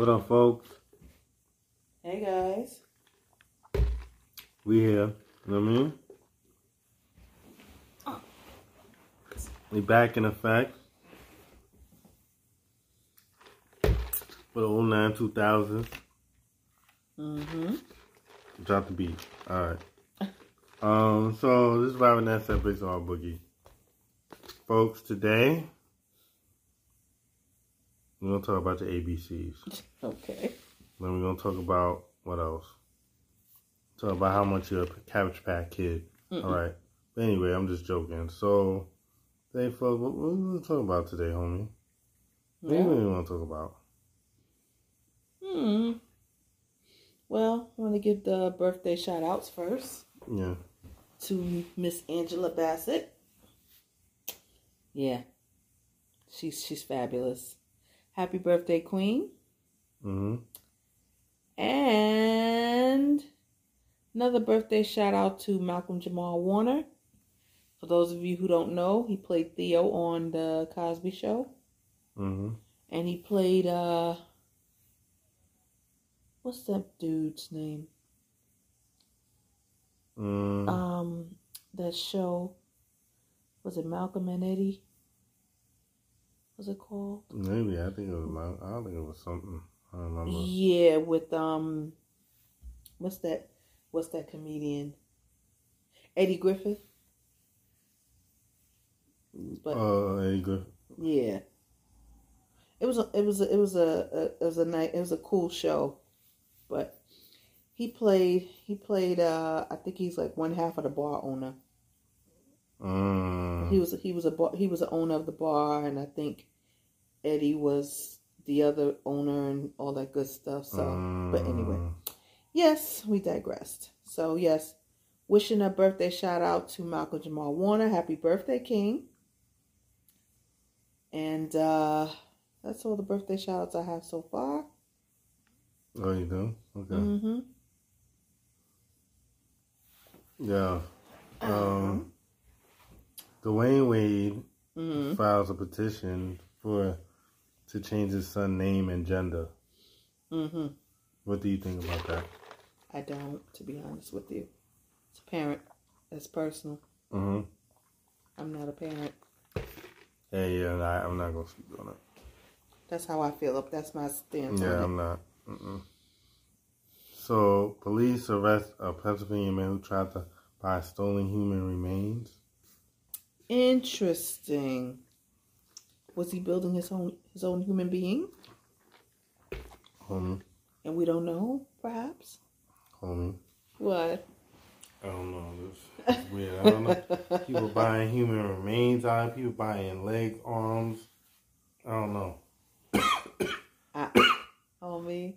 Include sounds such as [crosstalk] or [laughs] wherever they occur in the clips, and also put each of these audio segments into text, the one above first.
What up, folks? Hey guys. We here. You know what I mean? We back in effect. For the 09 2000s. Mm-hmm. Drop the beat. Alright. Um, so this is Robin Ness at All Boogie. Folks, today we're gonna talk about the ABCs. Okay. Then we're gonna talk about what else? Talk about how much you're a Cabbage Patch kid. Mm-mm. All right. But anyway, I'm just joking. So, hey, folks, what, what we gonna talk about today, homie? What do Yeah. you want to talk about? Hmm. Well, I want to give the birthday shout outs first Yeah. to Miss Angela Bassett. Yeah. She's she's fabulous. Happy birthday, Queen. Mm-hmm. And another birthday shout out to Malcolm Jamal Warner. For those of you who don't know, he played Theo on the Cosby Show. Mm-hmm. And he played uh what's that dude's name? Mm, Um that show was it Malcolm and Eddie? What's it called? maybe I think it was my. I don't think it was something. I don't remember. Yeah, with um what's that what's that comedian? Eddie Griffin. But Oh, Eddie Griffin. Yeah. It was a it was a, it was a, a it was a night it was a cool show, but he played he played uh I think he's like one half of the bar owner. Mm. He was he was a bar, he was the owner of the bar, and I think Eddie was the other owner and all that good stuff. So, but anyway, Mm. yes, we digressed. So yes, wishing a birthday shout out to Malcolm Jamal Warner. Happy birthday, King. And uh that's all the birthday shout outs I have so far. Oh, you do? Okay. Mm-hmm. Yeah. Um, Dwyane Wade Mm-hmm. files a petition for to change his son name and gender. Mm-hmm. What do you think about that? I don't, to be honest with you. It's a parent. That's personal. Mm-hmm. I'm not a parent. Hey, yeah, I, I'm not gonna speak on it. That's how I feel. Up, that's my stance Yeah, I'm not. Mm-mm. So, police arrest a Pennsylvania man who tried to buy stolen human remains. Interesting. Was he building his own his own human being? Homie, And we don't know, perhaps? homie. What? I don't know. It's, it's weird. I don't know. [laughs] People buying human remains out. of People buying legs, arms. I don't know. I, [coughs] ah, [coughs] homie,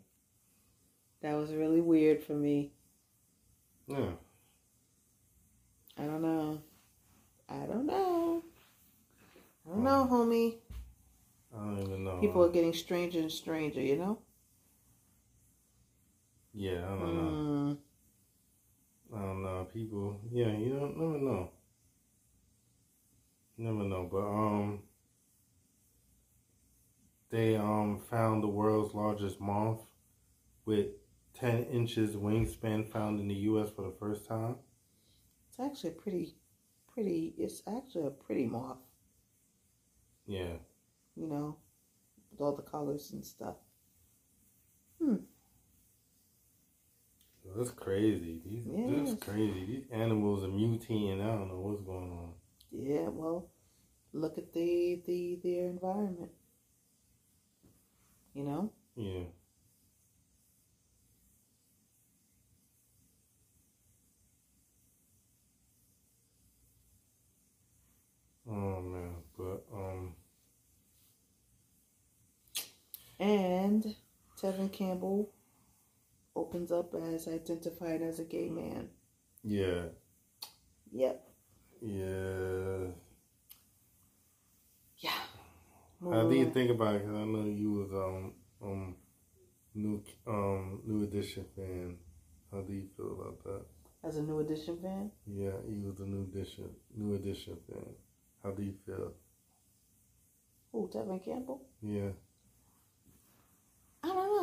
that was really weird for me. Yeah. I don't know. I don't know. I don't know, homie. I don't even know. People are getting stranger and stranger, you know? Yeah, I don't know. Mm, I don't know. People, yeah, you don't never know. Never know. But um, they um found the world's largest moth with ten inches wingspan found in the U.S. for the first time. it's actually pretty, pretty, it's actually a pretty moth, Yeah. you know, with all the colors and stuff. Hmm. That's crazy. These Yes. that's crazy. These animals are mutating. I don't know what's going on. Yeah, well, look at the, the, their environment. You know? Yeah. Oh man, but um, And Tevin Campbell opens up as identified as a gay man. yeah, Yep. yeah. Yeah. How do you think about it? 'Cause I know you was um um new um new edition fan. How do you feel about that? As a new edition fan? Yeah, you was a new edition new edition fan. How do you feel? Oh, Tevin Campbell? Yeah.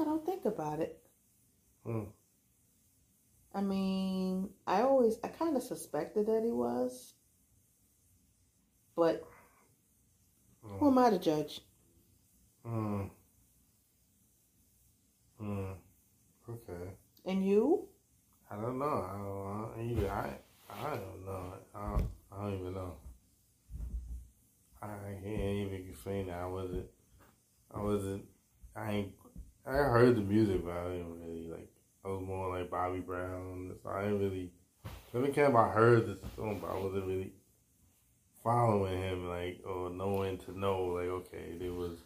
I don't think about it. Hmm. I mean, I always, I kind of suspected that he was. But who am I to judge? Hmm. Hmm. Okay. And you? I don't know. I don't know. I, I don't know. I don't, I don't even know. I can't even explain that. I wasn't. I wasn't. I ain't. I heard the music, but I didn't really like. I was more like Bobby Brown. So I didn't really. It came, I heard the song, but I wasn't really following him, like or knowing to know, like okay, there was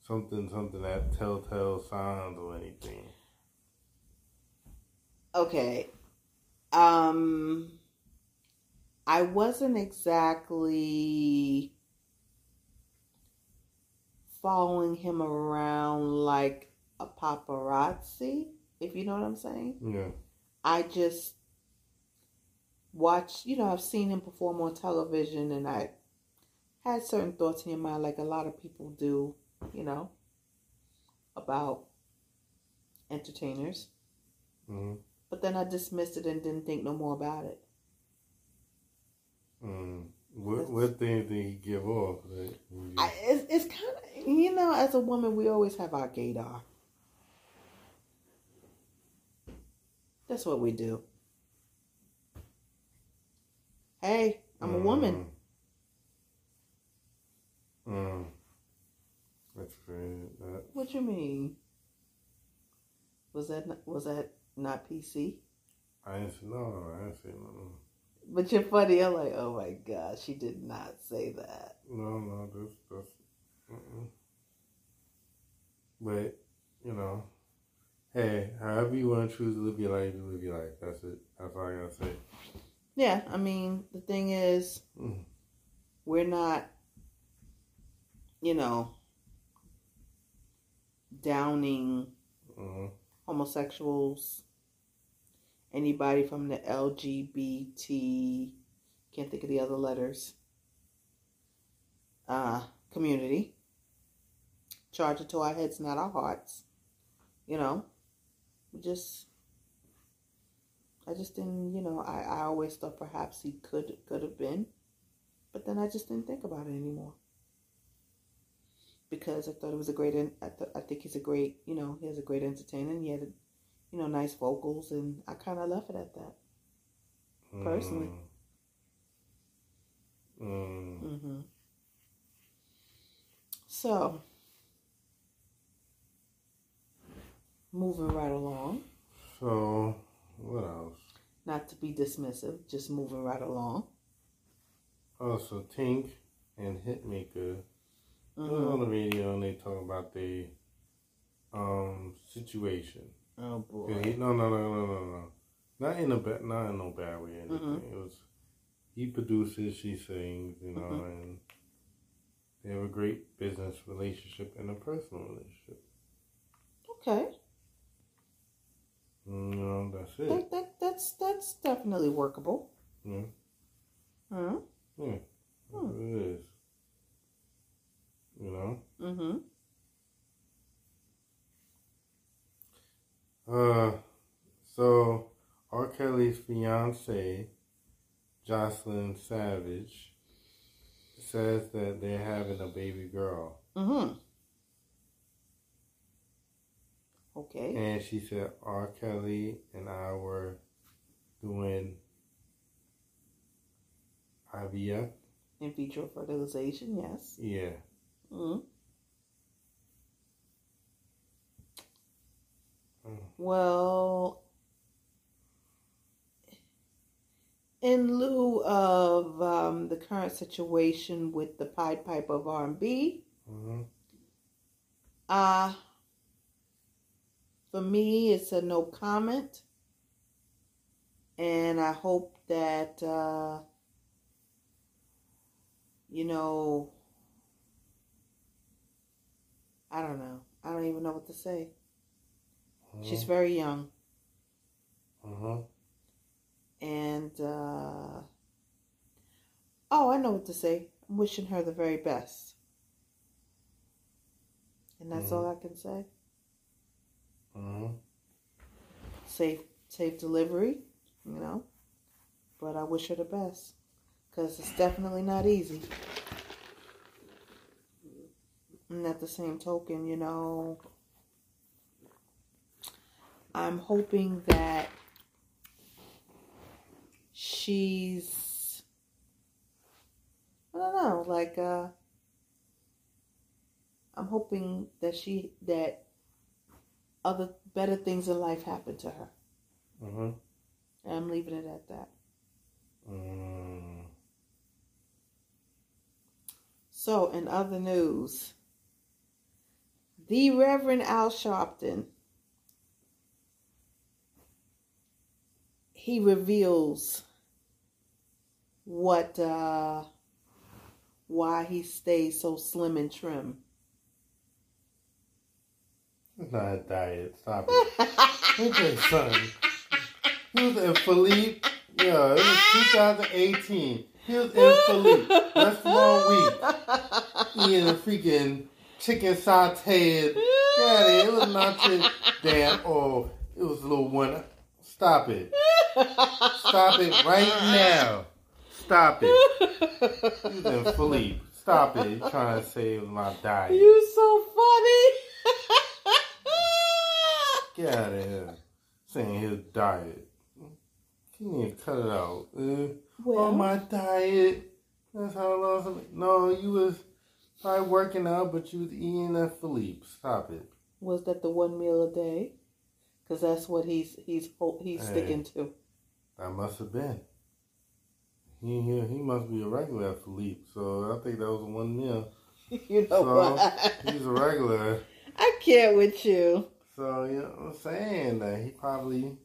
something, something that telltale signs or anything. Okay. Um I wasn't exactly following him around like a paparazzi, if you know what I'm saying. Yeah. I just watched, you know, I've seen him perform on television and I had certain thoughts in your mind, like a lot of people do, you know, about entertainers. Mm-hmm. But then I dismissed it and didn't think no more about it. Mm. What what things did he give off? That I, it's it's kind of you know, as a woman, we always have our gaydar. That's what we do. Hey, I'm a woman. Mm. Mm. That's. That, What you mean? Was that not, was that not PC? I didn't say no. I didn't say no. But you're funny. I'm like, oh my god, she did not say that. No, no. That's that's. Mm-mm. But you know, hey, however you want to choose to live your life, you live your life. That's it. That's all I gotta say. Yeah, I mean, the thing is, Mm. we're not, you know, downing Mm-hmm. homosexuals, anybody from the LGBT, can't think of the other letters, uh, community. Charge it to our heads, not our hearts. You know, just, I just didn't, you know, I, I always thought perhaps he could could have been, but then I just didn't think about it anymore because I thought it was a great. I, th- I think he's a great. You know, he has a great entertainer. And he had, you know, nice vocals, and I kind of left it at that. Personally. Mm. hmm So, moving right along. So what else? Not to be dismissive, just moving right along. Oh, so Tink and Hitmaka they was on the radio and they talk about the um situation. Oh boy. He, no, no, no, no, no, no. Not in a bad, not in no bad way. Or anything. It was he produces, she sings, you know, Mhm. and they have a great business relationship and a personal relationship. Okay, Know, that's it. that, that that's that's definitely workable. Yeah, Hmm. yeah, what it is. You know. Mm-hmm. Uh, so R. Kelly's fiance, Joycelyn Savage, says that they're having a baby girl, Mm-hmm. Okay. and she said R. Kelly and I were doing IVF. In vitro fertilization, yes. Yeah. Mm-hmm. Mm. Well, in lieu of um, the current situation with the Pied Piper of R&B, hmm uh, for me, it's a no comment. And I hope that, uh, you know, I don't know. I don't even know what to say. She's very young. hmm And, uh, oh, I know what to say. I'm wishing her the very best. And that's all I can say. Mm-hmm. Safe, safe delivery, you know. But I wish her the best because it's definitely not easy. And at the same token, you know, I'm hoping that she's I don't know, like uh I'm hoping that she that other better things in life happen to her. Mm-hmm. And I'm leaving it at that. Mm. So, in other news, the Reverend Al Sharpton he reveals what uh why he stays so slim and trim. It's not a diet. Stop it. okay, son. He was in Philippe. Yeah, it was 2018. He was in Philippe. That's one week. Eating a freaking chicken sauteed. Yeah, it was not your damn. Oh, it was a little one. Stop it. Stop it right now. Stop it. You in Philippe. Stop it. You're trying to save my diet. You so funny. [laughs] Get out of here. Saying his diet. Can to cut it out? Uh, well, oh, my diet. That's how I lost it. No, you was probably working out, but you was eating at Philippe. Stop it. was that the one meal a day? Because that's what he's he's he's Hey. sticking to. That must have been. He he, he must be a regular at Philippe. So I think that was one meal. [laughs] You know So what? he's a regular. I can't with you. So you know what I'm saying that he probably you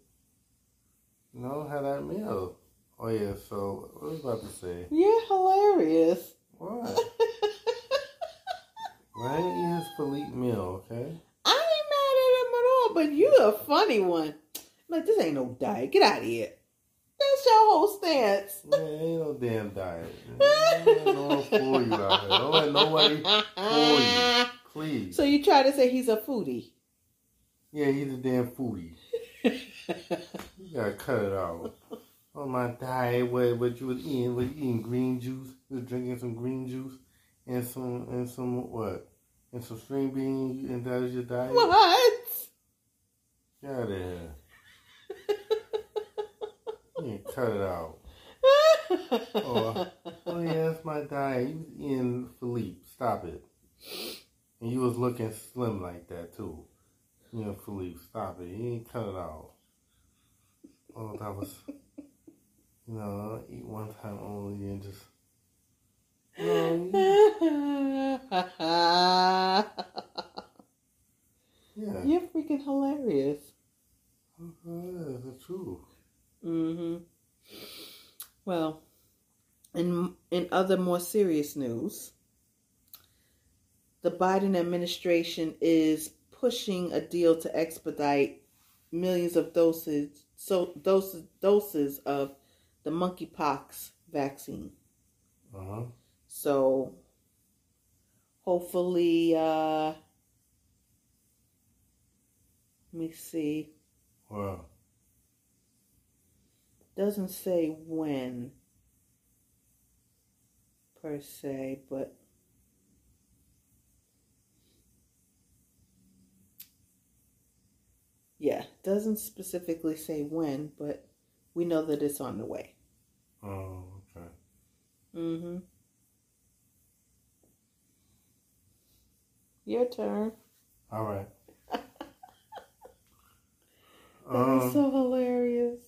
know had that meal. Oh yeah, so what was I about to say? You're hilarious. What? I ain't eat his Philippe meal, okay? I ain't mad at him at all, but you a funny one. Like this ain't no diet. Get out of here. That's your whole stance. Man, ain't no damn diet. Ain't no one fool you out here. Don't let nobody fool you. [laughs] Please. So you try to say he's a foodie. Yeah, he's a damn foodie. You gotta cut it out. On my diet, what what you was eating? Was you eating green juice? You was drinking some green juice and some and some what? And some string beans, and that is your diet? what? Get out of here. You cut it out. [laughs] Oh, oh yeah, that's my diet. You was eating Philippe. Stop it. And you was looking slim like that too. You know, Philippe, stop it. You ain't cut it out. Oh, that was, [laughs] you know, eat one time only and just. [laughs] Yeah, You're freaking hilarious. Oh, that's the truth. hmm Well, in in other more serious news, the Biden administration is pushing a deal to expedite millions of doses so doses doses of the monkeypox vaccine. Uh huh. So hopefully uh let me see. Well, Doesn't say when per se, but yeah, doesn't specifically say when, but we know that it's on the way. oh, okay. Mm-hmm. Your turn. All right. [laughs] That um, so hilarious.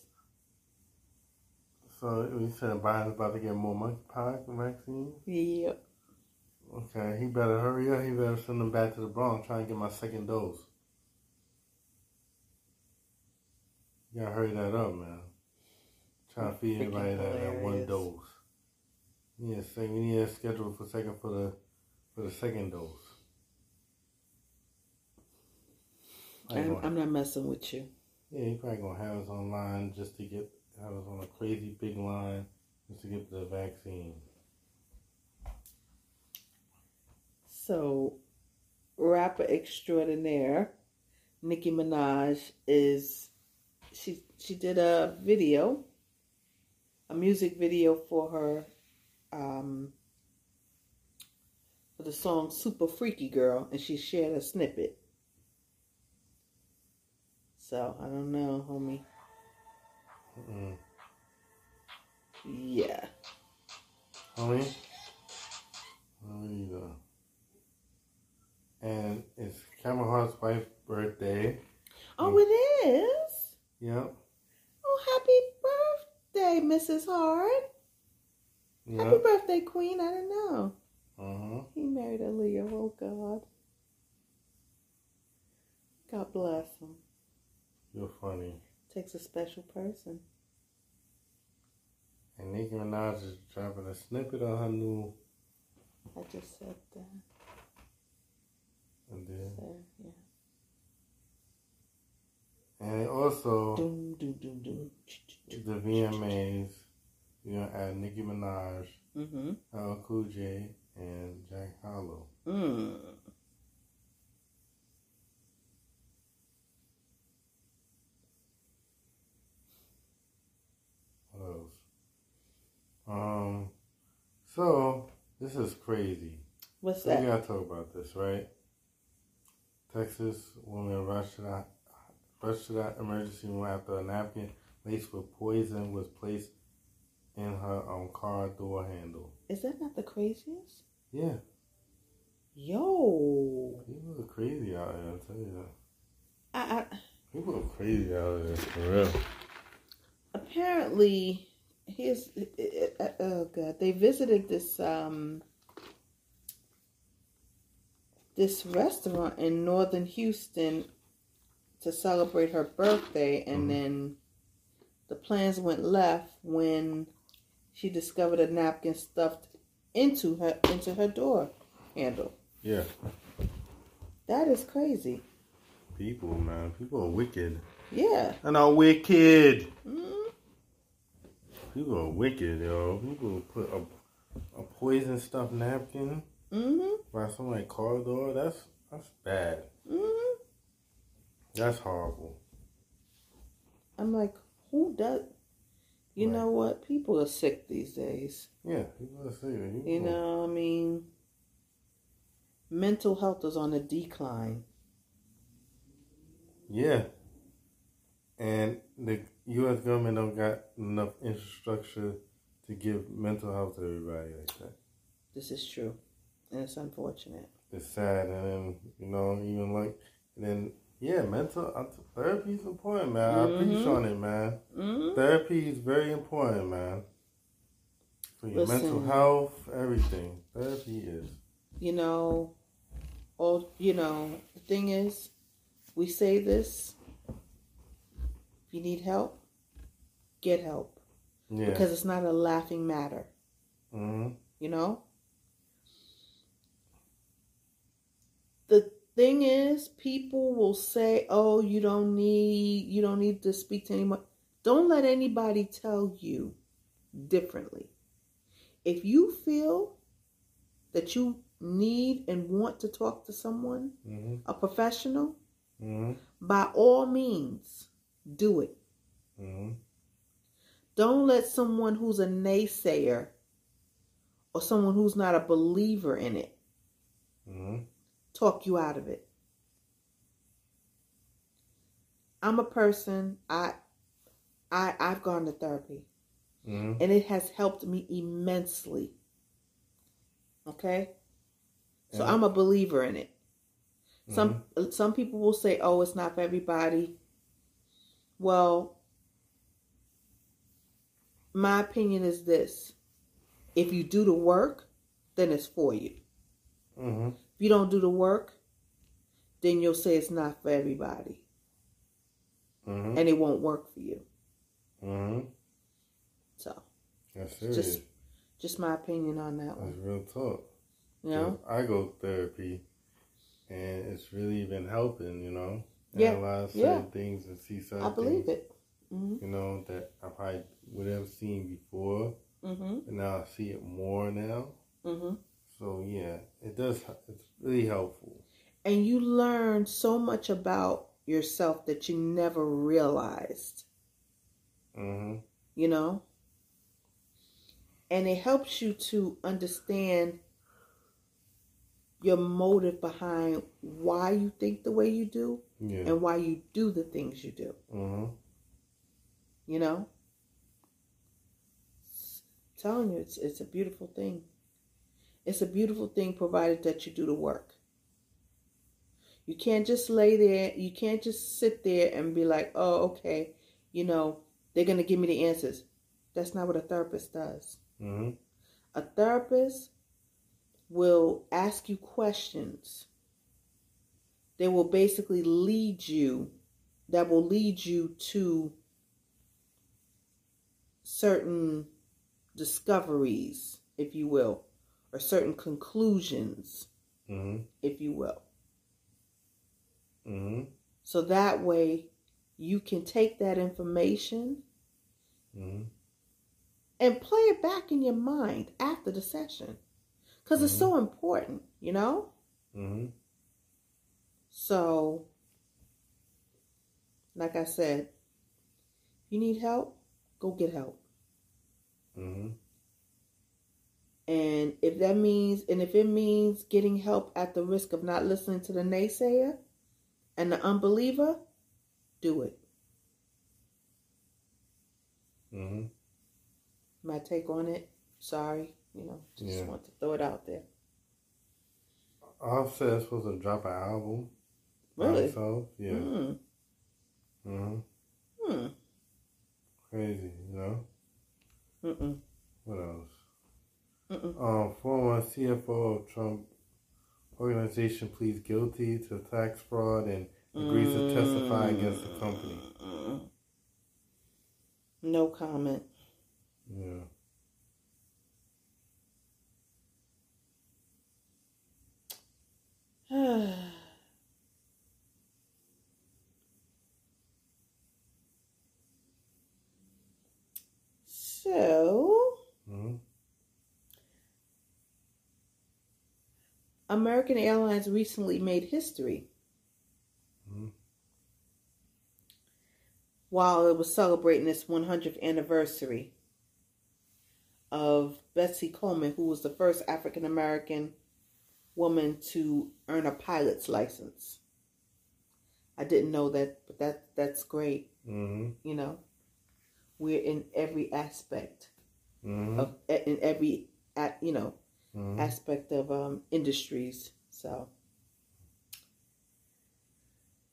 so we said Biden's about to get more monkeypox vaccine. Yep. Okay, he better hurry up. He better send them back to the Bronx. Trying to get my second dose. You gotta hurry that up, man. Trying to feed everybody that, that one dose. Yeah, second. We need a schedule for second for the for the second dose. I'm, I'm not messing with you. yeah, he probably gonna have us online just to get have us on a crazy big line just to get the vaccine. So, rapper extraordinaire Nicki Minaj is she she did a video, a music video for her um for the song Super Freaky Girl and she shared a snippet. So I don't know, homie. Mm-mm. Yeah. Homie? And it's Cameron Hart's wife's birthday. Oh, it is. Yep. Oh, happy birthday, Mrs. Hart. Happy birthday, Queen. I don't know. Uh-huh. He married a Leo. Oh, God. God bless him. You're funny. Takes a special person. And Nicki Minaj is dropping a snippet of her new I just said that. and then So, yeah. And also Doom, doom, doom, doom. the VMAs, you're gonna add Nicki Minaj, Mm-hmm. LL Cool J, and Jack Harlow. Mm. What else? Um, so this is crazy. What's So we gotta talk about this, right? Texas woman rushed that rushed to that emergency room after a napkin laced with poison was placed in her um, car door handle. Is that not the craziest? Yeah, Yo. people are crazy out here. I'll tell you that. I, I People are crazy out here for real. apparently here's uh, oh god they visited this um this restaurant in northern houston to celebrate her birthday and Mhm. then the plans went left when she discovered a napkin stuffed into her into her door handle Yeah, that is crazy people, man, people are wicked. yeah And are wicked. mm People are wicked, yo. People put a a poison stuffed napkin mm-hmm by somebody's car door. That's that's bad. mm-hmm That's horrible. I'm like, who does? You Right. know what? People are sick these days. Yeah, people are saying You know, I mean, mental health is on a decline. Yeah. And the U.S. government don't got enough infrastructure to give mental health to everybody like that. This is true, and it's unfortunate. It's sad, and then you know, even like, and then yeah, mental uh, therapy is important, man. I preach Mhm. on it, man. hmm Therapy is very important, man. For your mental health, everything. Therapy is. You know, all you know. The thing is, we say this. If you need help, get help Yeah. because it's not a laughing matter. hmm you know the thing is people will say oh you don't need you don't need to speak to anyone. Don't let anybody tell you differently. If you feel that you need and want to talk to someone hmm a professional hmm by all means do it. Hmm don't let someone who's a naysayer or someone who's not a believer in it hmm talk you out of it. I'm a person I I I've gone to therapy hmm and it has helped me immensely. Okay? So Yeah. I'm a believer in it. Some mm-hmm. some people will say, "Oh, it's not for everybody." Well, my opinion is this. If you do the work, then it's for you. Mm-hmm. If you don't do the work, then you'll say it's not for everybody hmm and it won't work for you. hmm So, That's serious. Just- just my opinion on that That's one. real talk. You know? I go therapy, and it's really been helping. You know, Yeah, analyze certain yeah. things and see certain I believe things, it. hmm You know that I probably would have seen before, hmm and now I see it more now. hmm So yeah, it does. It's really helpful. And you learn so much about yourself that you never realized. Mm-hmm. You know? And it helps you to understand your motive behind why you think the way you do Yeah. and why you do the things you do. Mm-hmm. You know? telling you, it's it's a beautiful thing. It's a beautiful thing provided that you do the work. You can't just lay there, you can't just sit there and be like, oh, okay, you know, they're gonna give me the answers. That's not what a therapist does. Mm-hmm. A therapist will ask you questions. They will basically lead you, that will lead you to certain discoveries, if you will, or certain conclusions, Mm-hmm. if you will. Mm-hmm. So that way you can take that information Mm-hmm. and play it back in your mind after the session. Because it's so important, you know? Mm-hmm. So, like I said, you need help, go get help. And if that means, and if it means getting help at the risk of not listening to the naysayer and the unbeliever, do it. Mm-hmm. My take on it, sorry, you know, just Yeah. want to throw it out there. Offset's supposed to drop an album. Really? himself. Yeah. Mm. Mm-hmm. Hmm. Crazy, you know? Mm-mm. What else? Um, former CFO of Trump organization pleads guilty to tax fraud and agrees to testify against the company. No comment. Yeah. [sighs] so, Mm-hmm. American Airlines recently made history Mhm. while it was celebrating its 100th anniversary of Bessie Coleman, who was the first African American woman to earn a pilot's license. I didn't know that, but that that's great. Mm-hmm. You know, we're in every aspect Mm-hmm. of in every at you know mm-hmm. aspect of um, industries. So,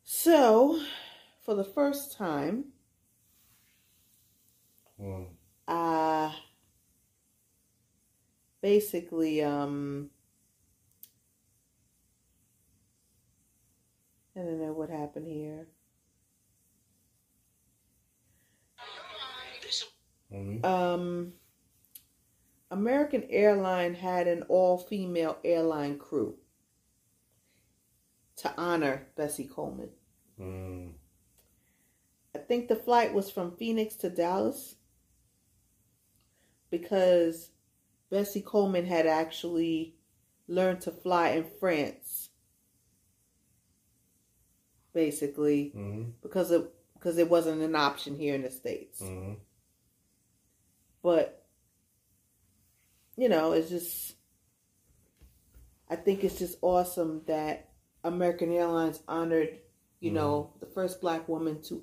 so for the first time, Well, uh basically um I don't know what happened here. mhm. Um American Airline had an all-female airline crew to honor Bessie Coleman. Mm. I think the flight was from Phoenix to Dallas because Bessie Coleman had actually learned to fly in France, basically Mm-hmm. because it because it wasn't an option here in the states. Mm-hmm. But you know, it's just I think it's just awesome that American Airlines honored, you know, the first black woman to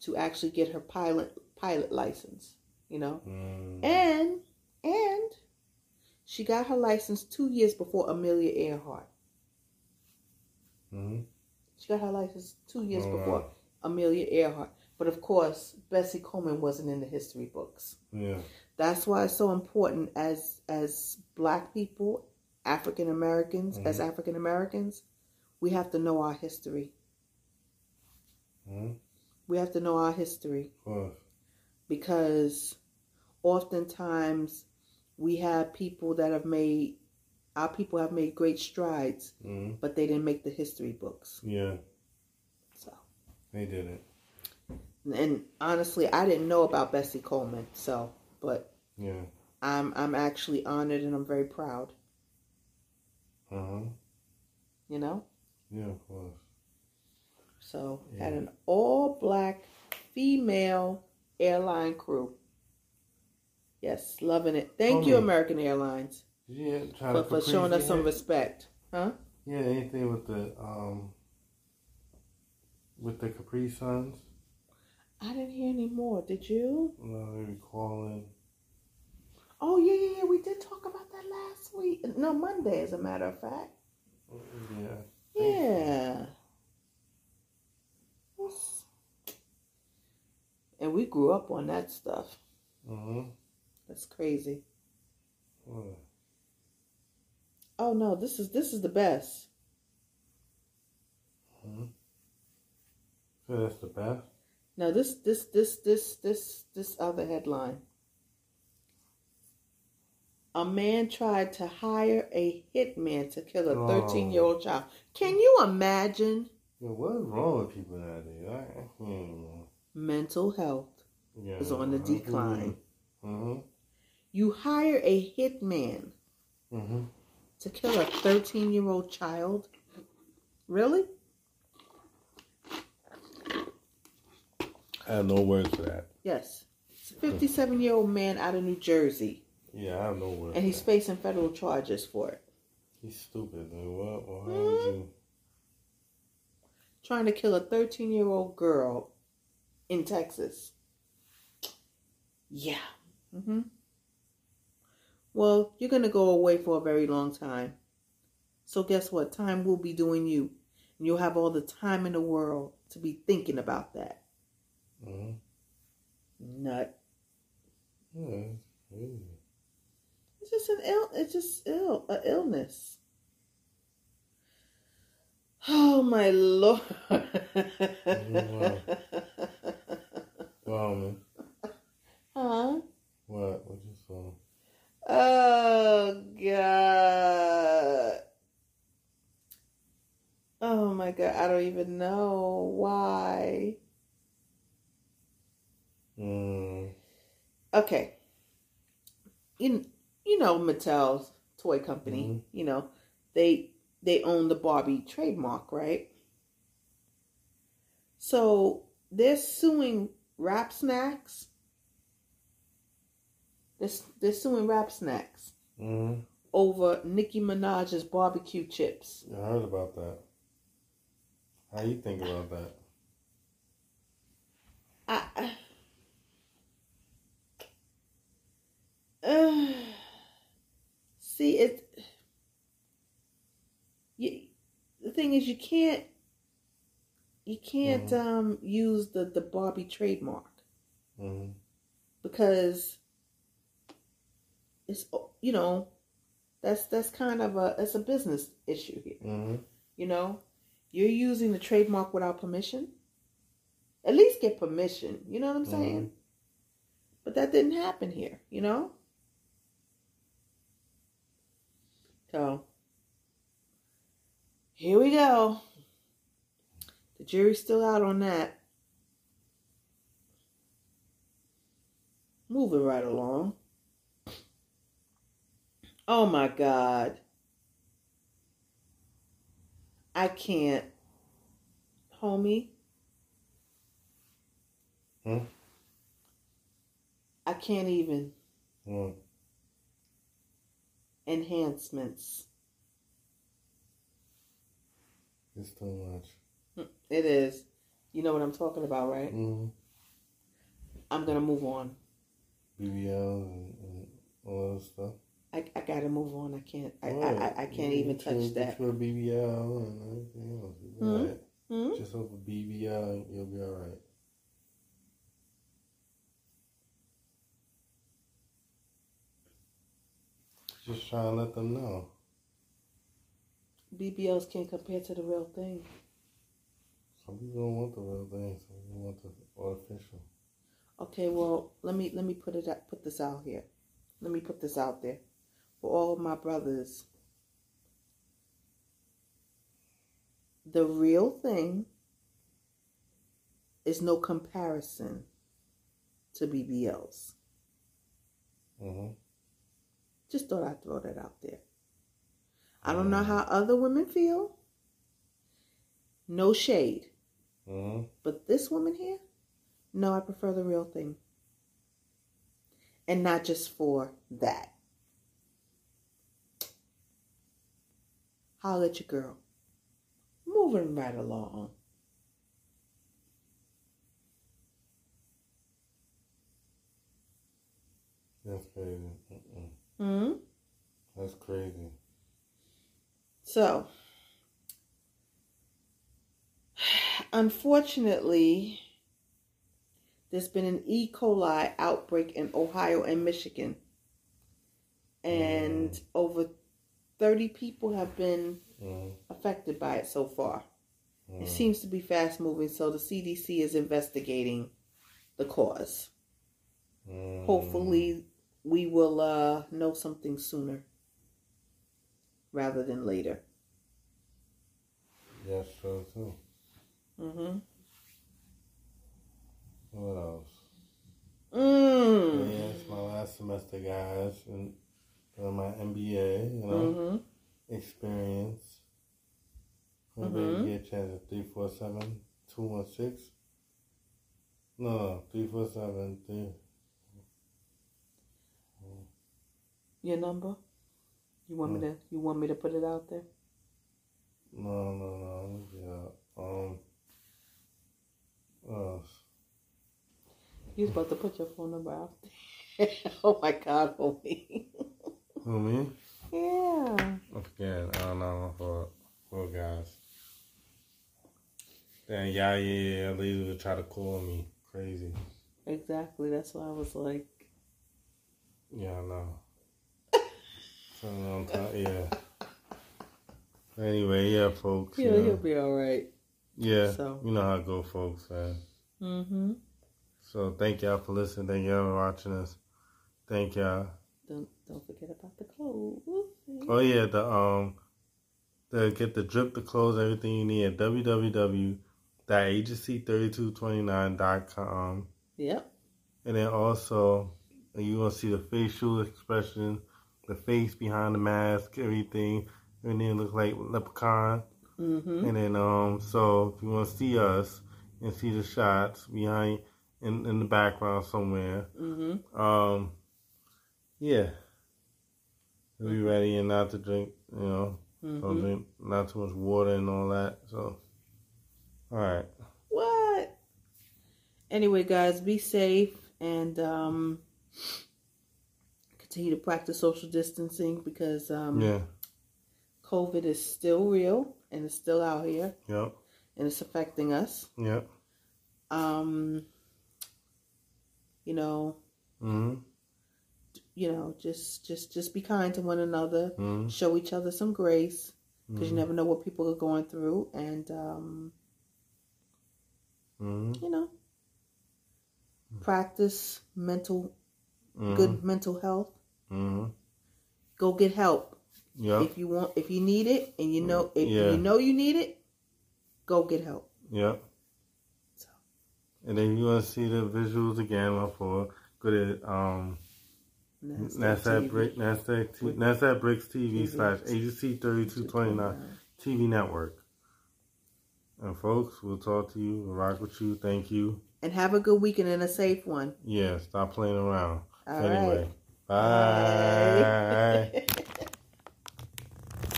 to actually get her pilot pilot license, you know. Mm. And and she got her license 2 years before Amelia Earhart. Mm-hmm. She got her license 2 years Oh, before wow. Amelia Earhart. But of course, Bessie Coleman wasn't in the history books. Yeah. That's why it's so important as as black people, African Americans, as African Americans, we have to know our history. Mm-hmm. We have to know our history because oftentimes we have people that have made our people have made great strides, Mm-hmm. but they didn't make the history books. Yeah. So, They did it. and honestly, I didn't know about Bessie Coleman. So, but Yeah. I'm I'm actually honored and I'm very proud. Uh-huh. You know. Yeah, of course. So Yeah. had an all black female airline crew. Yes, loving it. Thank you, Homie. American Airlines, you for, for showing us some respect. Huh? Yeah, anything with the um with the Capri Suns. I didn't hear any more. Did you? No, maybe calling. Oh yeah, yeah, yeah. We did talk about that last week. No, Monday, as a matter of fact. Yeah. Yeah. And we grew up on that stuff. Mm-hmm. That's crazy. Oh no, this is this is the best. hmm So that's the best. Now this this this this this this other headline. A man tried to hire a hitman to kill a Oh. 13 year old child. Can you imagine Yeah, what is wrong with people nowadays? I, I can't mental health Yeah, is on the decline? Mm-hmm. You hire a hitman Mm-hmm. to kill a 13 year old child? Really? I have no words for that. Yes. It's a 57 year old man out of New Jersey, Yeah, I have no words. and he's facing federal charges for it. he's stupid. Man. What? Why Hmm? would you? Trying to kill a 13 year old girl in Texas. Yeah. Mm-hmm. Well, you're going to go away for a very long time. So, guess what? Time will be doing you. And you'll have all the time in the world to be thinking about that. Mm-hmm. Nut. Yeah, it's. Just an ill. It's just ill. A illness. Oh my lord. Wow, man. huh? What? What you saw? Oh god. Oh my god. I don't even know why. Mm. Okay. You you know Mattel's toy company. Mhm. You know they they own the Barbie trademark, right? So they're suing Rap Snacks. They're, they're suing Rap Snacks Mm-hmm. over Nicki Minaj's barbecue chips. I heard about that. How you think about that? I, uh, [sighs] see it. You, the thing is, you can't you can't Mhm. um use the the Barbie trademark Mm-hmm. because it's you know that's that's kind of a it's a business issue here. Mm-hmm. You know, you're using the trademark without permission. At least get permission. You know what I'm saying? But that didn't happen here. You know. So here we go. The jury's still out on that. Moving right along. Oh my God. I can't. Homie. Hmm? I can't even. Mm. Enhancements. It's too much. It is. You know what I'm talking about, right? Mm-hmm. I'm gonna move on. BBL and, and all that stuff. I, I gotta move on. I can't. I, Right. I, I, I can't even your- touch that. Your BBL and everything else. You'll be Mhm. alright. Hmm? Just over BBL, you'll be alright. Just trying to let them know. BBLs can't compare to the real thing. Some people don't want the real thing. Some people want the artificial. Okay, well, let me let me put it out, put this out here. Let me put this out there for all of my brothers. The real thing is no comparison to BBLs. Mm-hmm. Just thought I'd throw that out there. I don't know how other women feel. No shade. Mm-hmm. But this woman here, no, I prefer the real thing. And not just for that. Holla at your girl. Moving right along. That's crazy. Hmm. That's crazy. So, unfortunately, there's been an E. coli outbreak in Ohio and Michigan. And Mm. over 30 people have been Mm, affected by it so far. mm. It seems to be fast moving, so the CDC is investigating the cause. Mm. Hopefully, we will uh, know something sooner rather than later. That's true too. Mm-hmm. What else? Mm. Yeah, it's my last semester, guys, and my MBA. You know, Mm-hmm. experience. Mhm. Anybody get a chance at 347 216? No, no, 347 3. Your number? You want me to? You want me to put it out there? No, no, no. Yeah. Um. Else? You was about to put your phone number out there. [laughs] oh my God, homie. Who, me? yeah. Forget. I don't know. For, for guys. Then, yeah, yeah, yeah. Ladies would try to call me. Crazy. Exactly. That's why I was like, Yeah, I know. So, I'm t- yeah. Anyway, yeah, folks. yeah, yeah. he'll be all right. Yeah, So- you know how it go, folks. Man. Mm-hmm. So thank y'all for listening. Thank y'all for watching us. Thank y'all. Don't don't forget about the clothes. Oh yeah, the um, the get the drip, the clothes, everything you need at www.agency3229.com. Yep. And then also, you gonna see the facial expression, the face behind the mask, everything. Everything look like leprechaun. Mm-hmm. And then um, so if you want to see us and see the shots behind in in the background somewhere, Mm-hmm. um, yeah, we'll be ready and not to drink, you know, don't Mm-hmm. drink not too much water and all that. So, all right, What? Anyway, guys, be safe and um, continue to practice social distancing because um, yeah, COVID is still real and it's still out here yep, and it's affecting us. yep, Um, you know, mm-hmm, you know, just just just be kind to one another. mm-hmm, Show each other some grace because mm-hmm. you never know what people are going through, and um, mm-hmm, you know, practice mental mm-hmm, good mental health. Mm-hmm, Go get help yep, if you want if you need it, and you know if Yeah. you know you need it. Go get help. yep. So. And then you want to see the visuals again for go to um. Nasdaq NASDAQ TV. NASDAQ, T, Nazdaq Brixx TV TV. slash agency 3229 TV network. And folks, we'll talk to you. We'll rock with you. Thank you. And have a good weekend and a safe one. Yeah, stop playing around. All anyway, right. Bye. Bye. [laughs]